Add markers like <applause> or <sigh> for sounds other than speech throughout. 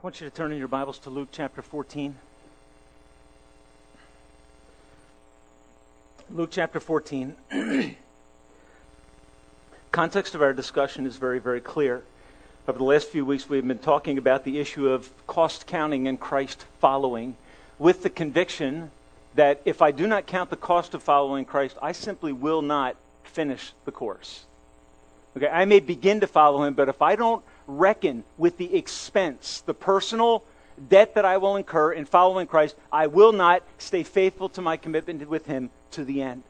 I want you to turn in your Bibles to Luke chapter 14. Luke chapter 14. <clears throat> Context of our discussion is very, very clear. Over the last few weeks, we've been talking about the issue of cost counting and Christ following with the conviction that if I do not count the cost of following Christ, I simply will not finish the course. Okay, I may begin to follow him, but if I don't reckon with the expense, the personal debt that I will incur in following Christ, I will not stay faithful to my commitment with him to the end.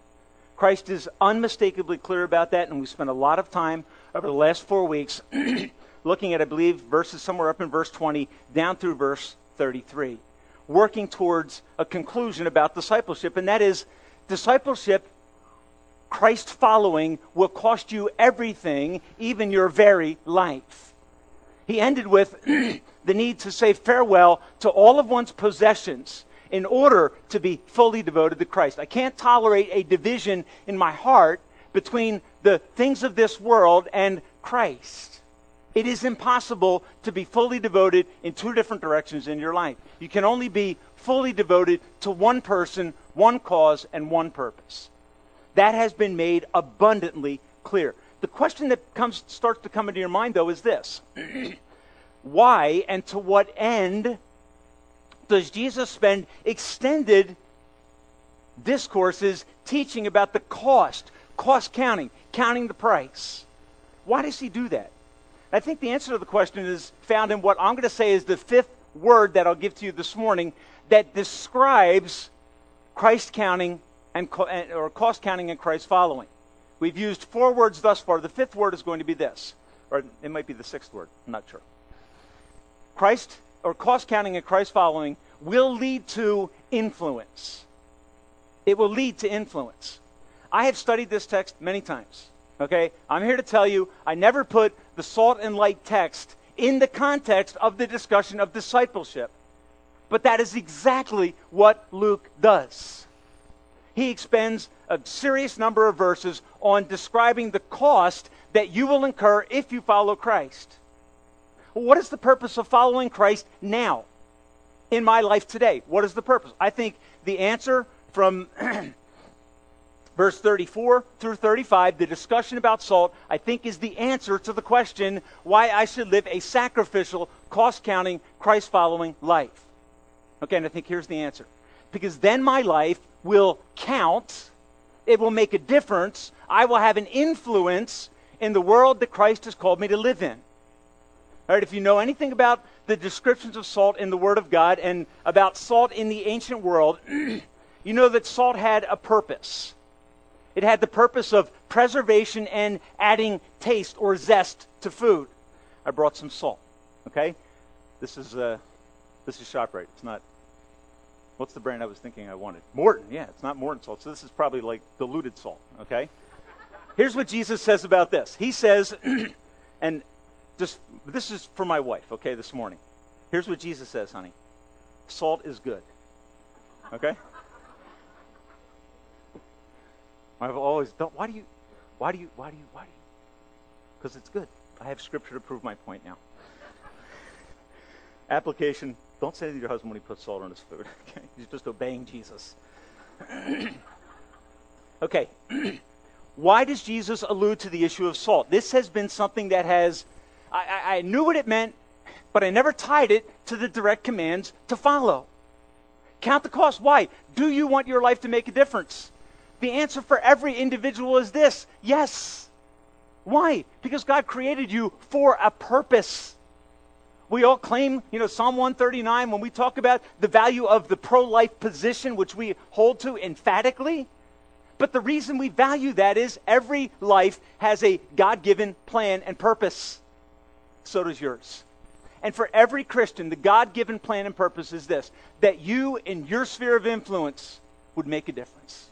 Christ is unmistakably clear about that, and we spent a lot of time over the last four weeks <clears throat> looking at, I believe, verses somewhere up in verse 20 down through verse 33, working towards a conclusion about discipleship, and that is discipleship Christ following will cost you everything, even your very life. He ended with <clears throat> the need to say farewell to all of one's possessions in order to be fully devoted to Christ. I can't tolerate a division in my heart between the things of this world and Christ. It is impossible to be fully devoted in two different directions in your life. You can only be fully devoted to one person, one cause, and one purpose. That has been made abundantly clear. The question that comes, starts to come into your mind, though, is this <clears throat> Why and to what end does Jesus spend extended discourses teaching about the cost, cost counting, counting the price? Why does he do that? I think the answer to the question is found in what I'm going to say is the fifth word that I'll give to you this morning that describes Christ counting and, or cost counting and Christ following. We've used four words thus far. The fifth word is going to be this, or it might be the sixth word. I'm not sure. Christ or cost counting and Christ following will lead to influence. It will lead to influence. I have studied this text many times. Okay? I'm here to tell you I never put the salt and light text in the context of the discussion of discipleship. But that is exactly what Luke does he expends a serious number of verses on describing the cost that you will incur if you follow Christ. What is the purpose of following Christ now in my life today? What is the purpose? I think the answer from <clears throat> verse 34 through 35, the discussion about salt, I think is the answer to the question why I should live a sacrificial, cost counting, Christ following life. Okay, and I think here's the answer. Because then my life will count, it will make a difference. I will have an influence in the world that Christ has called me to live in. All right, if you know anything about the descriptions of salt in the Word of God and about salt in the ancient world, <clears throat> you know that salt had a purpose. It had the purpose of preservation and adding taste or zest to food. I brought some salt. Okay, this is uh, this is Shoprite. It's not What's the brand I was thinking I wanted? Morton. Yeah, it's not Morton salt. So this is probably like diluted salt, okay? Here's what Jesus says about this. He says, <clears throat> and just this is for my wife, okay, this morning. Here's what Jesus says, honey. Salt is good. Okay? I've always thought, why do you, why do you, why do you, why do you? Because it's good. I have scripture to prove my point now. Application don't say to your husband when he puts salt on his food. <laughs> Okay? He's just obeying Jesus. <clears throat> okay. <clears throat> Why does Jesus allude to the issue of salt? This has been something that has, I, I knew what it meant, but I never tied it to the direct commands to follow. Count the cost. Why? Do you want your life to make a difference? The answer for every individual is this yes. Why? Because God created you for a purpose. We all claim, you know, Psalm 139 when we talk about the value of the pro life position, which we hold to emphatically. But the reason we value that is every life has a God given plan and purpose. So does yours. And for every Christian, the God given plan and purpose is this that you, in your sphere of influence, would make a difference.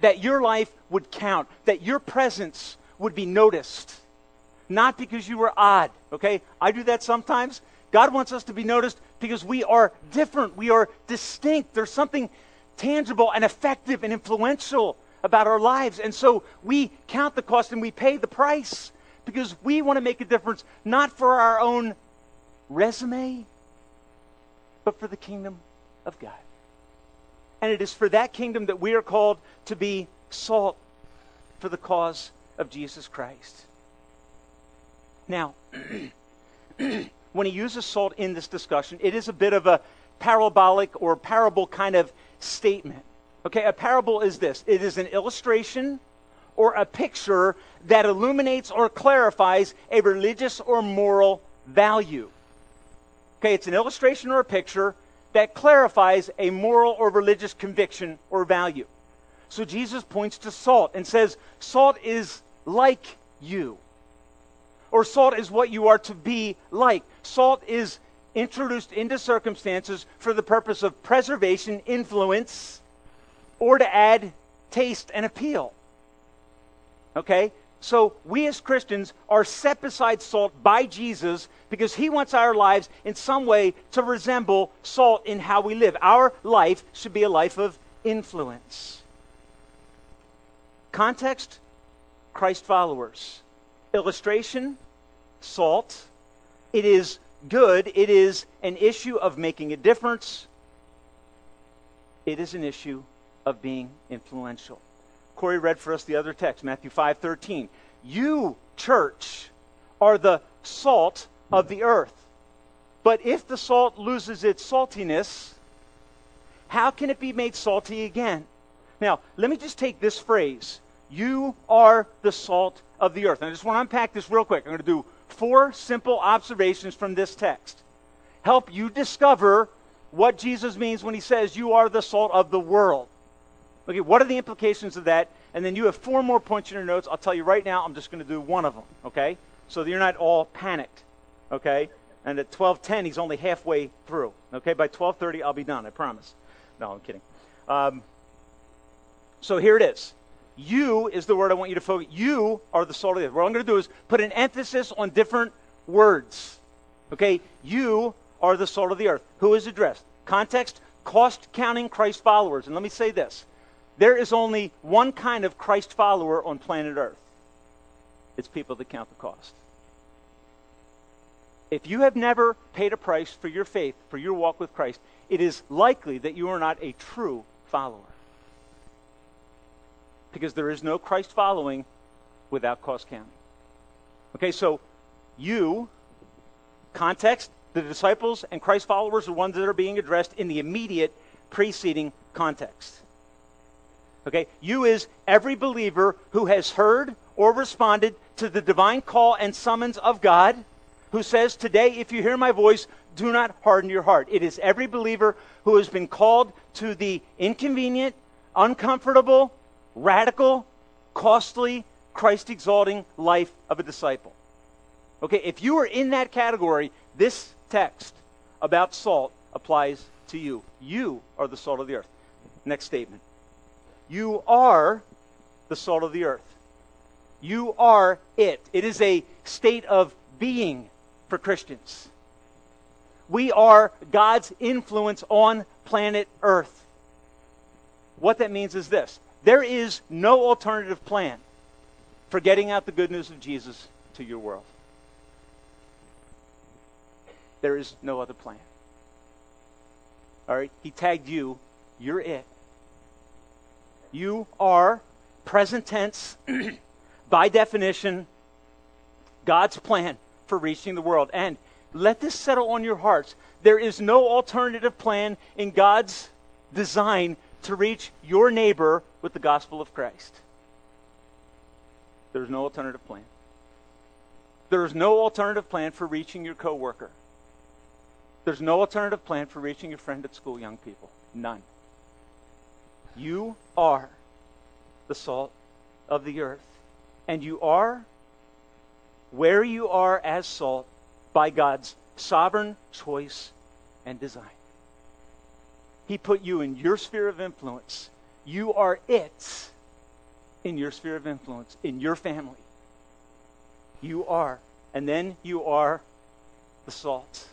That your life would count. That your presence would be noticed not because you were odd, okay? I do that sometimes. God wants us to be noticed because we are different, we are distinct. There's something tangible and effective and influential about our lives. And so we count the cost and we pay the price because we want to make a difference, not for our own resume, but for the kingdom of God. And it is for that kingdom that we are called to be salt for the cause of Jesus Christ. Now, <clears throat> when he uses salt in this discussion, it is a bit of a parabolic or parable kind of statement. Okay, a parable is this it is an illustration or a picture that illuminates or clarifies a religious or moral value. Okay, it's an illustration or a picture that clarifies a moral or religious conviction or value. So Jesus points to salt and says, Salt is like you. Or salt is what you are to be like. Salt is introduced into circumstances for the purpose of preservation, influence, or to add taste and appeal. Okay? So we as Christians are set beside salt by Jesus because he wants our lives in some way to resemble salt in how we live. Our life should be a life of influence. Context Christ followers. Illustration salt. It is good, it is an issue of making a difference, it is an issue of being influential. Corey read for us the other text, Matthew 5 13. You, church, are the salt of the earth. But if the salt loses its saltiness, how can it be made salty again? Now, let me just take this phrase. You are the salt of the earth. And I just want to unpack this real quick. I'm going to do four simple observations from this text. Help you discover what Jesus means when he says you are the salt of the world. Okay, what are the implications of that? And then you have four more points in your notes. I'll tell you right now, I'm just going to do one of them, okay? So that you're not all panicked, okay? And at 12:10, he's only halfway through. Okay, by 12:30, I'll be done. I promise. No, I'm kidding. Um, so here it is. You is the word I want you to focus. You are the salt of the earth. What I'm going to do is put an emphasis on different words. Okay, you are the salt of the earth. Who is addressed? Context: cost counting Christ followers. And let me say this: there is only one kind of Christ follower on planet Earth. It's people that count the cost. If you have never paid a price for your faith, for your walk with Christ, it is likely that you are not a true follower. Because there is no Christ following without cost counting. Okay, so you, context, the disciples and Christ followers are ones that are being addressed in the immediate preceding context. Okay? You is every believer who has heard or responded to the divine call and summons of God, who says, Today, if you hear my voice, do not harden your heart. It is every believer who has been called to the inconvenient, uncomfortable, radical, costly, Christ exalting life of a disciple. Okay, if you are in that category, this text about salt applies to you. You are the salt of the earth. Next statement. You are the salt of the earth. You are it. It is a state of being for Christians. We are God's influence on planet Earth. What that means is this there is no alternative plan for getting out the good news of Jesus to your world. There is no other plan. All right? He tagged you. You're it. You are, present tense, <clears throat> by definition, God's plan for reaching the world. And let this settle on your hearts. There is no alternative plan in God's design to reach your neighbor with the gospel of Christ. There's no alternative plan. There's no alternative plan for reaching your coworker. There's no alternative plan for reaching your friend at school, young people. None. You are the salt of the earth. And you are where you are as salt by God's sovereign choice and design. He put you in your sphere of influence. You are it in your sphere of influence, in your family. You are. And then you are the salt.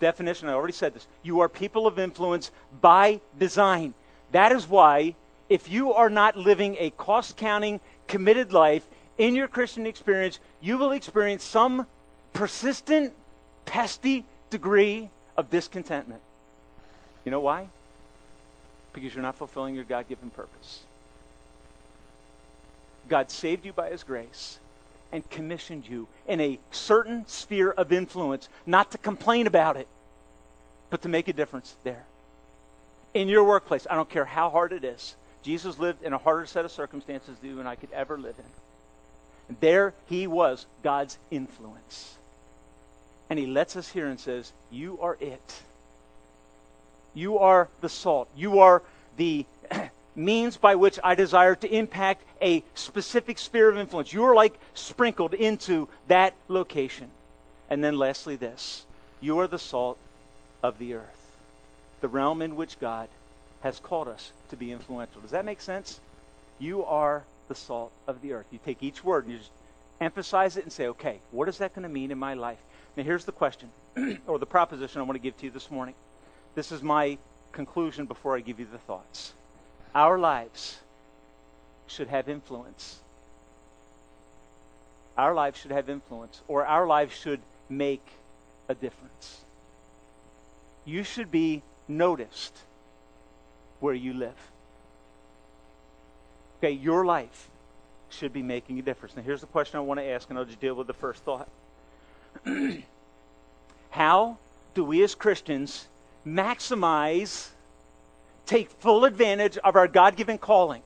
Definition, I already said this. You are people of influence by design. That is why, if you are not living a cost counting, committed life in your Christian experience, you will experience some persistent, pesty degree of discontentment. You know why? Because you're not fulfilling your God given purpose. God saved you by his grace and commissioned you in a certain sphere of influence, not to complain about it, but to make a difference there. In your workplace, I don't care how hard it is. Jesus lived in a harder set of circumstances than you and I could ever live in. And there he was, God's influence. And he lets us hear and says, You are it. You are the salt. You are the <clears throat> means by which I desire to impact a specific sphere of influence. You are like sprinkled into that location. And then, lastly, this you are the salt of the earth, the realm in which God has called us to be influential. Does that make sense? You are the salt of the earth. You take each word and you just emphasize it and say, okay, what is that going to mean in my life? Now, here's the question, <clears throat> or the proposition I want to give to you this morning. This is my conclusion before I give you the thoughts. Our lives should have influence. Our lives should have influence, or our lives should make a difference. You should be noticed where you live. Okay, your life should be making a difference. Now, here's the question I want to ask, and I'll just deal with the first thought. <clears throat> How do we as Christians maximize take full advantage of our God given calling?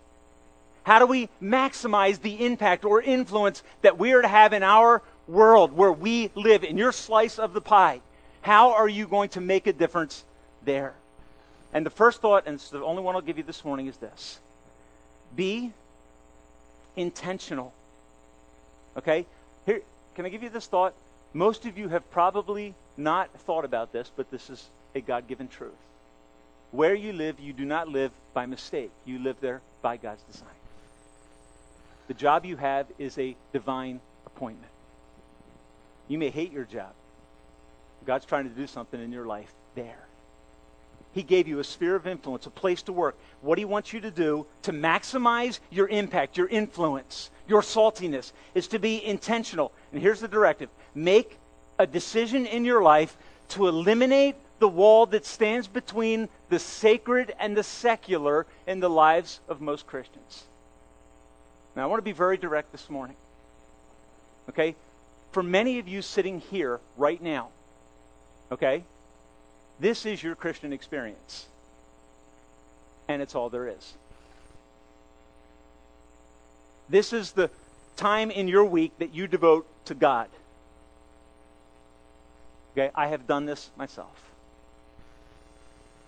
How do we maximize the impact or influence that we are to have in our world where we live, in your slice of the pie? How are you going to make a difference there? And the first thought, and it's the only one I'll give you this morning, is this be intentional. Okay? Here, can I give you this thought? Most of you have probably not thought about this, but this is a God given truth. Where you live, you do not live by mistake. You live there by God's design. The job you have is a divine appointment. You may hate your job. God's trying to do something in your life there. He gave you a sphere of influence, a place to work. What He wants you to do to maximize your impact, your influence, your saltiness is to be intentional. And here's the directive make a decision in your life to eliminate the wall that stands between the sacred and the secular in the lives of most Christians. Now, I want to be very direct this morning. Okay? For many of you sitting here right now, okay, this is your Christian experience. And it's all there is. This is the time in your week that you devote to God. Okay, I have done this myself.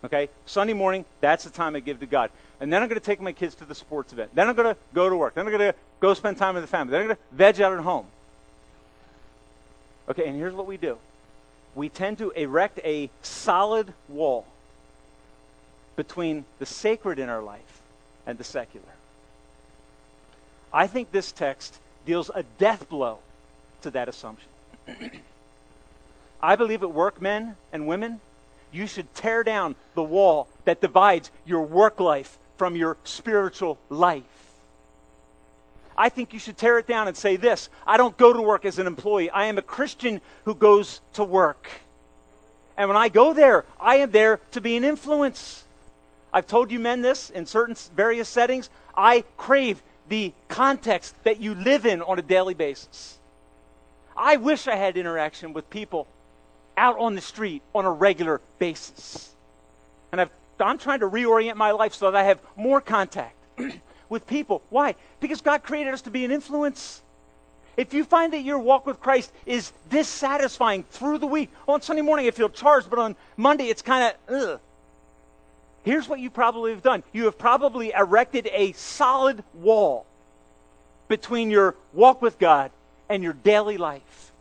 Okay? Sunday morning, that's the time I give to God. And then I'm going to take my kids to the sports event. Then I'm going to go to work. Then I'm going to go spend time with the family. Then I'm going to veg out at home. Okay, and here's what we do we tend to erect a solid wall between the sacred in our life and the secular. I think this text deals a death blow to that assumption. <clears throat> I believe at work, men and women, you should tear down the wall that divides your work life from your spiritual life. I think you should tear it down and say this I don't go to work as an employee. I am a Christian who goes to work. And when I go there, I am there to be an influence. I've told you men this in certain various settings. I crave the context that you live in on a daily basis. I wish I had interaction with people out on the street on a regular basis. And i am trying to reorient my life so that I have more contact <clears throat> with people. Why? Because God created us to be an influence. If you find that your walk with Christ is dissatisfying through the week, on Sunday morning I feel charged, but on Monday it's kind of. Here's what you probably have done. You have probably erected a solid wall between your walk with God and your daily life.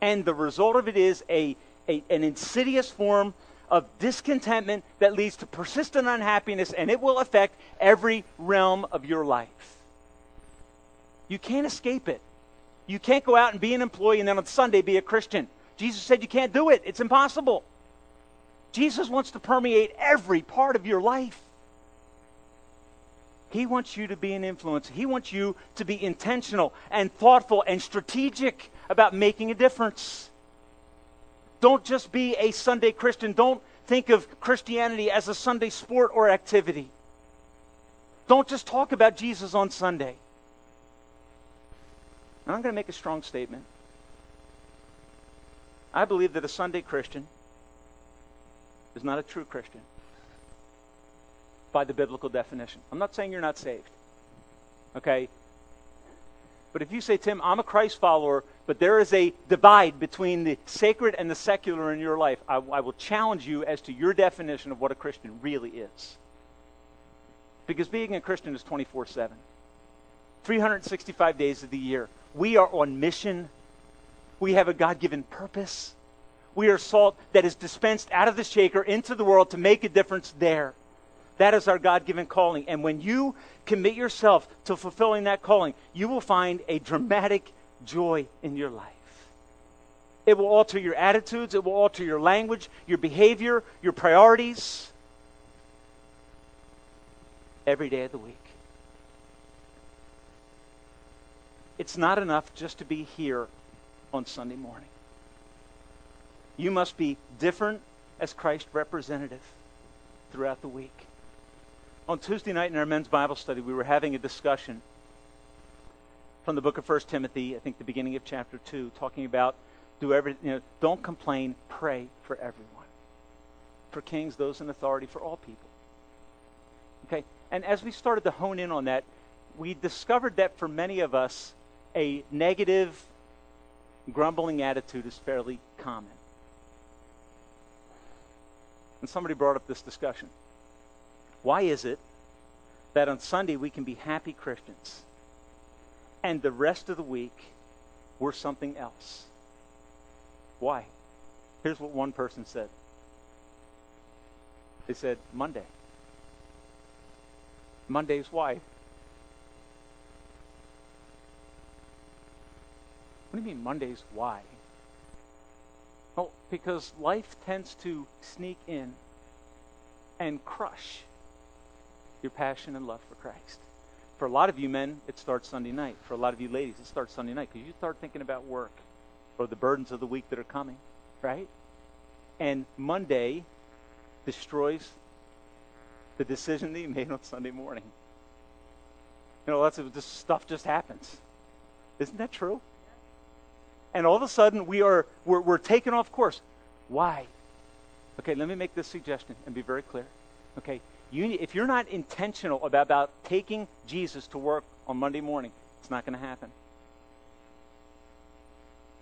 And the result of it is a, a, an insidious form of discontentment that leads to persistent unhappiness, and it will affect every realm of your life. You can't escape it. You can't go out and be an employee and then on Sunday be a Christian. Jesus said you can't do it, it's impossible. Jesus wants to permeate every part of your life. He wants you to be an influence. He wants you to be intentional and thoughtful and strategic about making a difference. Don't just be a Sunday Christian. Don't think of Christianity as a Sunday sport or activity. Don't just talk about Jesus on Sunday. And I'm going to make a strong statement. I believe that a Sunday Christian is not a true Christian by the biblical definition. I'm not saying you're not saved. Okay? But if you say, Tim, I'm a Christ follower, but there is a divide between the sacred and the secular in your life, I, I will challenge you as to your definition of what a Christian really is. Because being a Christian is 24 7. 365 days of the year. We are on mission. We have a God given purpose. We are salt that is dispensed out of the shaker into the world to make a difference there. That is our God given calling. And when you commit yourself to fulfilling that calling, you will find a dramatic joy in your life. It will alter your attitudes, it will alter your language, your behavior, your priorities every day of the week. It's not enough just to be here on Sunday morning. You must be different as Christ representative throughout the week. On Tuesday night in our men's Bible study, we were having a discussion from the book of 1 Timothy, I think the beginning of chapter 2, talking about do every, you know, don't complain, pray for everyone. For kings, those in authority, for all people. Okay? And as we started to hone in on that, we discovered that for many of us, a negative, grumbling attitude is fairly common. And somebody brought up this discussion. Why is it that on Sunday we can be happy Christians and the rest of the week we're something else? Why? Here's what one person said. They said, Monday. Monday's why? What do you mean Monday's why? Well, because life tends to sneak in and crush your passion and love for Christ. For a lot of you men, it starts Sunday night. For a lot of you ladies, it starts Sunday night because you start thinking about work or the burdens of the week that are coming, right? And Monday destroys the decision that you made on Sunday morning. You know, lots of this stuff just happens. Isn't that true? And all of a sudden, we are we're, we're taken off course. Why? Okay, let me make this suggestion and be very clear. Okay, you, if you're not intentional about, about taking Jesus to work on Monday morning, it's not going to happen.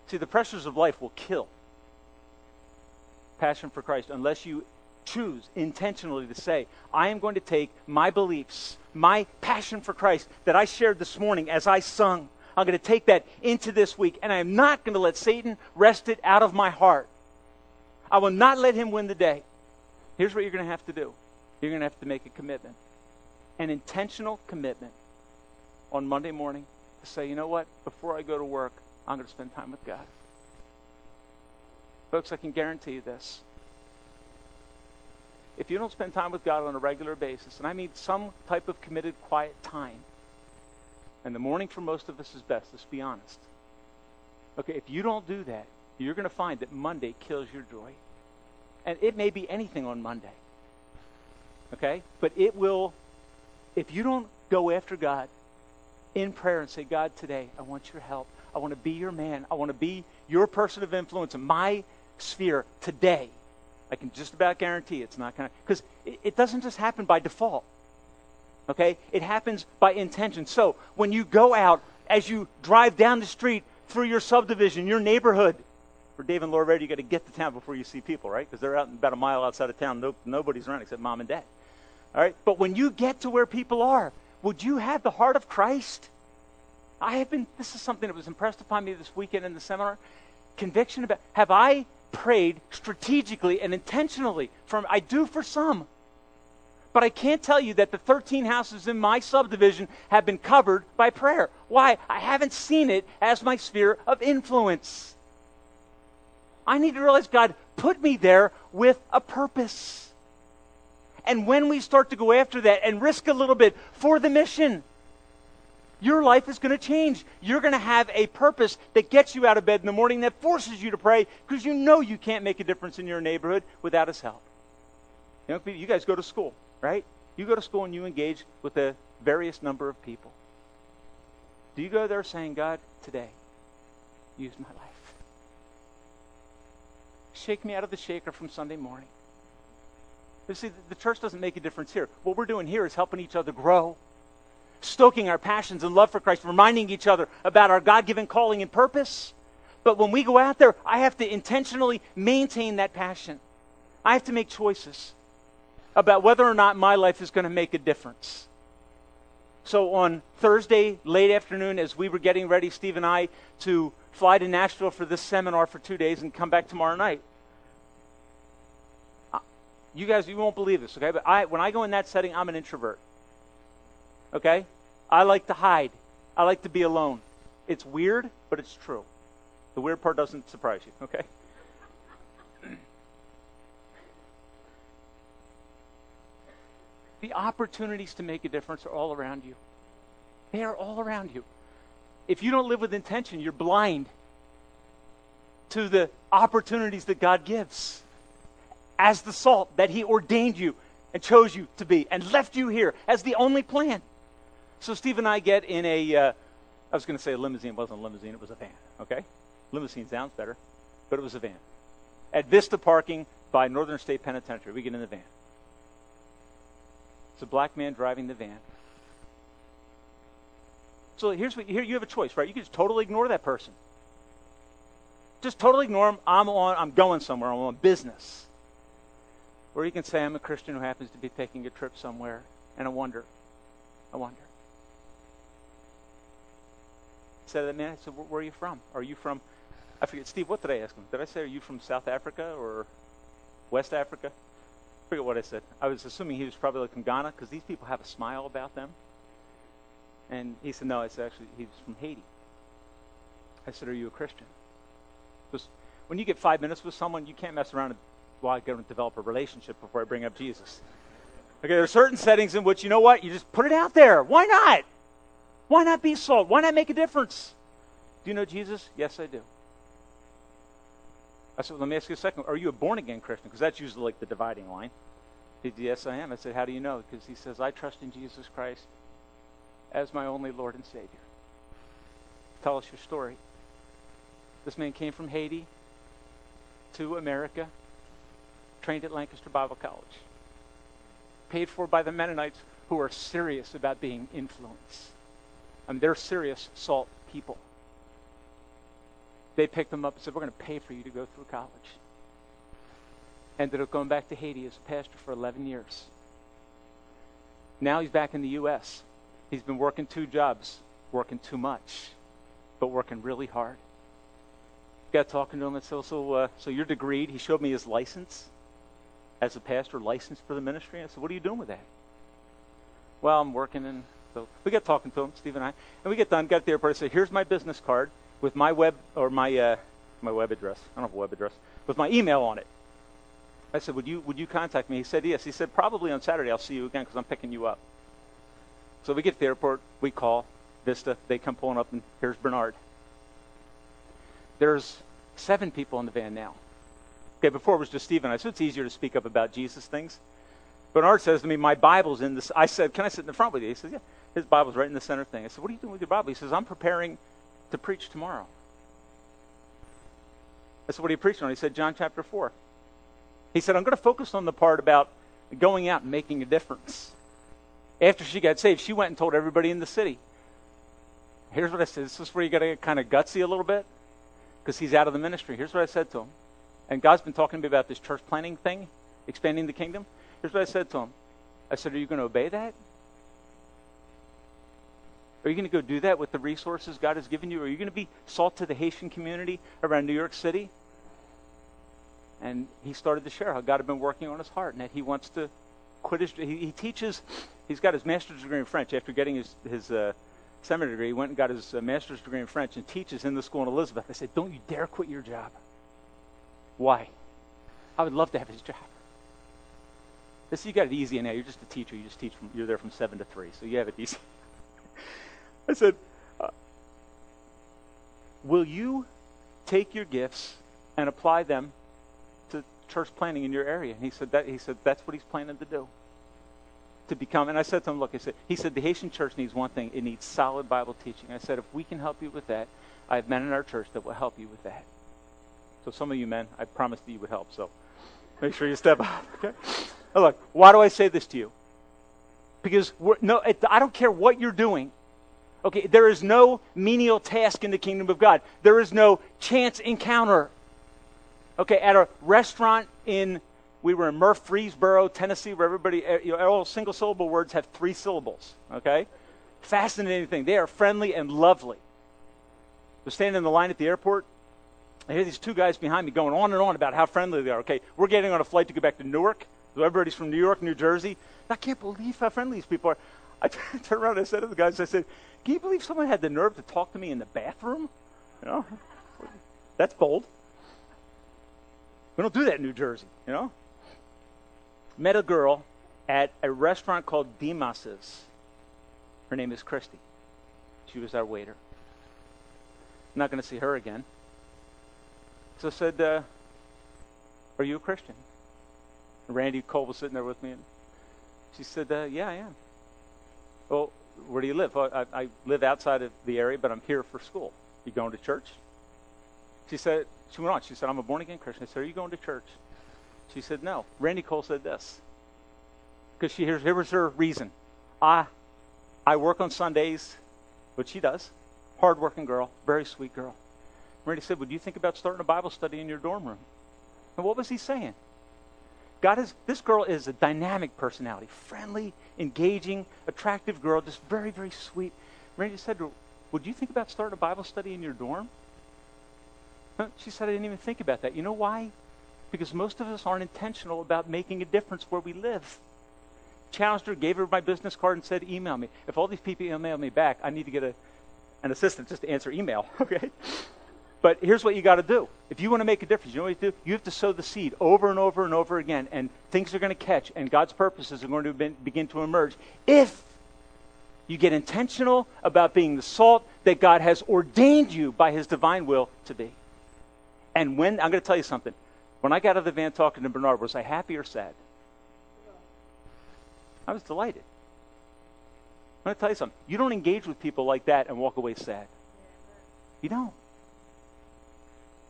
See, the pressures of life will kill passion for Christ unless you choose intentionally to say, I am going to take my beliefs, my passion for Christ that I shared this morning as I sung. I'm going to take that into this week, and I am not going to let Satan wrest it out of my heart. I will not let him win the day. Here's what you're going to have to do you're going to have to make a commitment, an intentional commitment on Monday morning to say, you know what, before I go to work, I'm going to spend time with God. Folks, I can guarantee you this. If you don't spend time with God on a regular basis, and I mean some type of committed quiet time, and the morning for most of us is best, let's be honest. Okay, if you don't do that, you're going to find that Monday kills your joy. And it may be anything on Monday. Okay? But it will, if you don't go after God in prayer and say, God, today, I want your help. I want to be your man. I want to be your person of influence in my sphere today. I can just about guarantee it's not going to, because it, doesn't just happen by default. Okay? It happens by intention. So when you go out, as you drive down the street through your subdivision, your neighborhood, for Dave and Laura Red, you got to get to town before you see people, right? Because they're out about a mile outside of town. No, nobody's around except mom and dad. All right? But when you get to where people are, would you have the heart of Christ? I have been, this is something that was impressed upon me this weekend in the seminar. Conviction about, have I prayed strategically and intentionally? From I do for some. But I can't tell you that the 13 houses in my subdivision have been covered by prayer. Why? I haven't seen it as my sphere of influence. I need to realize God put me there with a purpose. And when we start to go after that and risk a little bit for the mission, your life is going to change. You're going to have a purpose that gets you out of bed in the morning, that forces you to pray because you know you can't make a difference in your neighborhood without His help. People, you guys go to school, right? You go to school and you engage with a various number of people. Do you go there saying, God, today, use my life? Shake me out of the shaker from Sunday morning. You see, the church doesn't make a difference here. What we're doing here is helping each other grow, stoking our passions and love for Christ, reminding each other about our God given calling and purpose. But when we go out there, I have to intentionally maintain that passion. I have to make choices about whether or not my life is going to make a difference. So on Thursday, late afternoon, as we were getting ready, Steve and I, to fly to Nashville for this seminar for two days and come back tomorrow night, you guys, you won't believe this, okay? But I, when I go in that setting, I'm an introvert. Okay? I like to hide. I like to be alone. It's weird, but it's true. The weird part doesn't surprise you, okay? the opportunities to make a difference are all around you. They are all around you. If you don't live with intention, you're blind to the opportunities that God gives as the salt that He ordained you and chose you to be and left you here as the only plan. So Steve and I get in a, uh, I was going to say a limousine. It wasn't a limousine, it was a van, okay? Limousine sounds better, but it was a van. At Vista Parking by Northern State Penitentiary, we get in the van. It's a black man driving the van. So here's what here you have a choice, right? You can just totally ignore that person. Just totally ignore him. I'm on I'm going somewhere. I'm on business. Or you can say, I'm a Christian who happens to be taking a trip somewhere, and I wonder. I wonder. Said to that man, I said, where are you from? Are you from, I forget, Steve, what did I ask him? Did I say, are you from South Africa or West Africa? I forget what I said. I was assuming he was probably like from Ghana because these people have a smile about them. And he said, no, I said, actually, he was from Haiti. I said, are you a Christian? Because when you get five minutes with someone, you can't mess around and well, I got to develop a relationship before I bring up Jesus. Okay, there are certain settings in which, you know what, you just put it out there. Why not? Why not be salt? Why not make a difference? Do you know Jesus? Yes, I do. I said, well, let me ask you a second. Are you a born again Christian? Because that's usually like the dividing line. He said, yes, I am. I said, how do you know? Because he says, I trust in Jesus Christ as my only Lord and Savior. Tell us your story. This man came from Haiti to America trained at Lancaster Bible College, paid for by the Mennonites who are serious about being influenced. I mean, they're serious salt people. They picked him up and said, We're going to pay for you to go through college. Ended up going back to Haiti as a pastor for 11 years. Now he's back in the U.S. He's been working two jobs, working too much, but working really hard. Got talking to him and said, so, uh, so you're degreed. He showed me his license as a pastor licensed for the ministry? I said, What are you doing with that? Well, I'm working and so we got talking to him, Steve and I, and we get done, got to the airport, I said, Here's my business card with my web or my uh, my web address. I don't have a web address, with my email on it. I said, Would you would you contact me? He said, Yes. He said, Probably on Saturday I'll see you again because I'm picking you up. So we get to the airport, we call Vista, they come pulling up and here's Bernard. There's seven people in the van now. Okay, before it was just Stephen. I said it's easier to speak up about Jesus things. Bernard says to me, My Bible's in this. I said, Can I sit in the front with you? He says, Yeah. His Bible's right in the center thing. I said, What are you doing with your Bible? He says, I'm preparing to preach tomorrow. I said, What are you preaching on? He said, John chapter 4. He said, I'm going to focus on the part about going out and making a difference. After she got saved, she went and told everybody in the city. Here's what I said. This is where you got to get kind of gutsy a little bit because he's out of the ministry. Here's what I said to him and God's been talking to me about this church planting thing, expanding the kingdom. Here's what I said to him I said, Are you going to obey that? Are you going to go do that with the resources God has given you? Are you going to be salt to the Haitian community around New York City? And he started to share how God had been working on his heart and that he wants to quit his. He, he teaches, he's got his master's degree in French after getting his, his uh, seminary degree. He went and got his uh, master's degree in French and teaches in the school in Elizabeth. I said, Don't you dare quit your job. Why? I would love to have his job. This you got it easy now. You're just a teacher. You just teach from you're there from seven to three, so you have it easy. <laughs> I said, uh, "Will you take your gifts and apply them to church planting in your area. And he said, that, he said, that's what he's planning to do. To become, and I said to him, look, I said, he said, the Haitian church needs one thing. It needs solid Bible teaching. I said, if we can help you with that, I have men in our church that will help you with that. So some of you men, I promised that you would help. So make sure you step up. <laughs> Okay. Now look, why do I say this to you? Because no, it, I don't care what you're doing. Okay, there is no menial task in the kingdom of God. There is no chance encounter. Okay, at a restaurant in, we were in Murfreesboro, Tennessee, where everybody, eh, you know, all single syllable words have three syllables. Okay? Fascinating thing. They are friendly and lovely. We're standing in the line at the airport. I hear these two guys behind me going on and on about how friendly they are. Okay, we're getting on a flight to go back to Newark. So everybody's from New York, New Jersey. I can't believe how friendly these people are. I <laughs> turned around and I said to the guys, I said, Can you believe someone had the nerve to talk to me in the bathroom? You know? That's bold. We don't do that in New Jersey, you know? Met a girl at a restaurant called Demas's. Her name is Christy. She was our waiter. I'm not going to see her again. So I said, uh, Are you a Christian? Randy Cole was sitting there with me, and she said, uh, Yeah, I am. Well, where do you live? Well, I, I live outside of the area, but I'm here for school. You going to church? She said, she went on. She said, I'm a born again Christian. I said, Are you going to church? She said, No. Randy Cole said this. Because she here was her reason. I I work on Sundays, which she does. Hardworking girl, very sweet girl. Randy said, Would you think about starting a Bible study in your dorm room? And what was he saying? God is this girl is a dynamic personality, friendly, engaging, attractive girl, just very, very sweet. Randy said Would you think about starting a Bible study in your dorm? She said, I didn't even think about that. You know why? Because most of us aren't intentional about making a difference where we live. Challenged her, gave her my business card, and said, Email me. If all these people email me back, I need to get a, an assistant just to answer email, <laughs> okay? But here's what you got to do. If you want to make a difference, you know what you do? You have to sow the seed over and over and over again, and things are going to catch, and God's purposes are going to be, begin to emerge. If you get intentional about being the salt that God has ordained you by His divine will to be. And when, I'm going to tell you something. When I got out of the van talking to Bernard, was I happy or sad? I was delighted. I'm going to tell you something. You don't engage with people like that and walk away sad. You don't.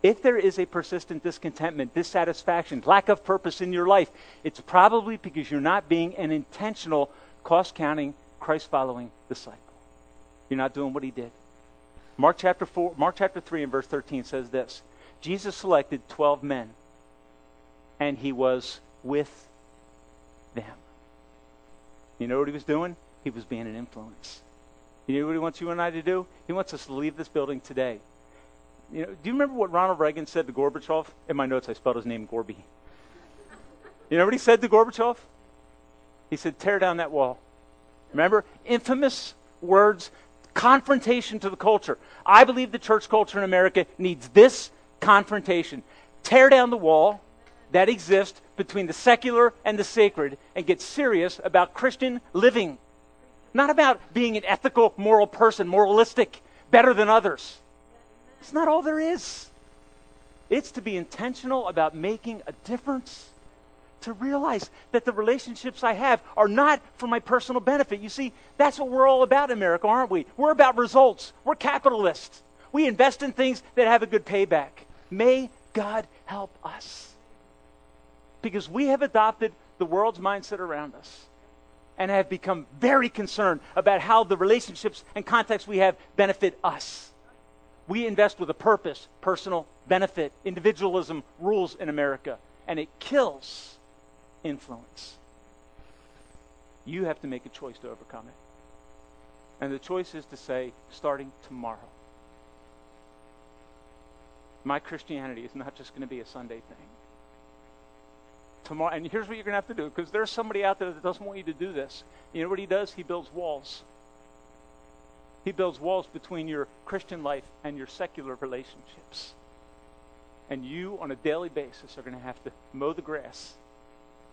If there is a persistent discontentment, dissatisfaction, lack of purpose in your life, it's probably because you're not being an intentional, cost counting, Christ following disciple. You're not doing what he did. Mark chapter 4, Mark chapter 3 and verse 13 says this. Jesus selected 12 men and he was with them. You know what he was doing? He was being an influence. You know what he wants you and I to do? He wants us to leave this building today you know, do you remember what Ronald Reagan said to Gorbachev? In my notes, I spelled his name Gorby. You know what he said to Gorbachev? He said, tear down that wall. Remember? Infamous words, confrontation to the culture. I believe the church culture in America needs this confrontation. Tear down the wall that exists between the secular and the sacred and get serious about Christian living. Not about being an ethical, moral person, moralistic, better than others. It's not all there is. It's to be intentional about making a difference. To realize that the relationships I have are not for my personal benefit. You see, that's what we're all about in America, aren't we? We're about results. We're capitalists. We invest in things that have a good payback. May God help us. Because we have adopted the world's mindset around us and have become very concerned about how the relationships and contexts we have benefit us. We invest with a purpose, personal benefit. Individualism rules in America, and it kills influence. You have to make a choice to overcome it. And the choice is to say, starting tomorrow, my Christianity is not just going to be a Sunday thing. Tomorrow, and here's what you're going to have to do, because there's somebody out there that doesn't want you to do this. You know what he does? He builds walls. He builds walls between your Christian life and your secular relationships. And you, on a daily basis, are going to have to mow the grass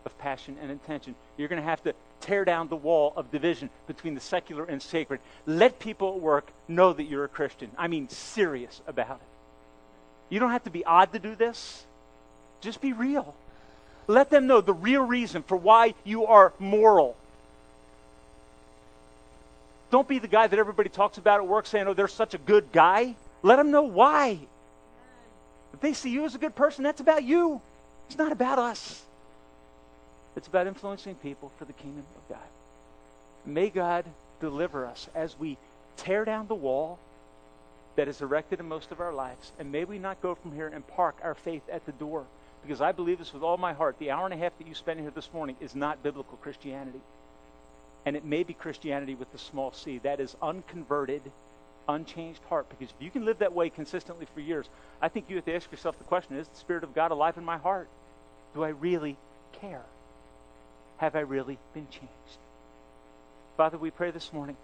of passion and intention. You're going to have to tear down the wall of division between the secular and sacred. Let people at work know that you're a Christian. I mean, serious about it. You don't have to be odd to do this, just be real. Let them know the real reason for why you are moral. Don't be the guy that everybody talks about at work saying, oh, they're such a good guy. Let them know why. If they see you as a good person, that's about you. It's not about us. It's about influencing people for the kingdom of God. May God deliver us as we tear down the wall that is erected in most of our lives. And may we not go from here and park our faith at the door. Because I believe this with all my heart. The hour and a half that you spent here this morning is not biblical Christianity. And it may be Christianity with the small c. That is unconverted, unchanged heart. Because if you can live that way consistently for years, I think you have to ask yourself the question is the Spirit of God alive in my heart? Do I really care? Have I really been changed? Father, we pray this morning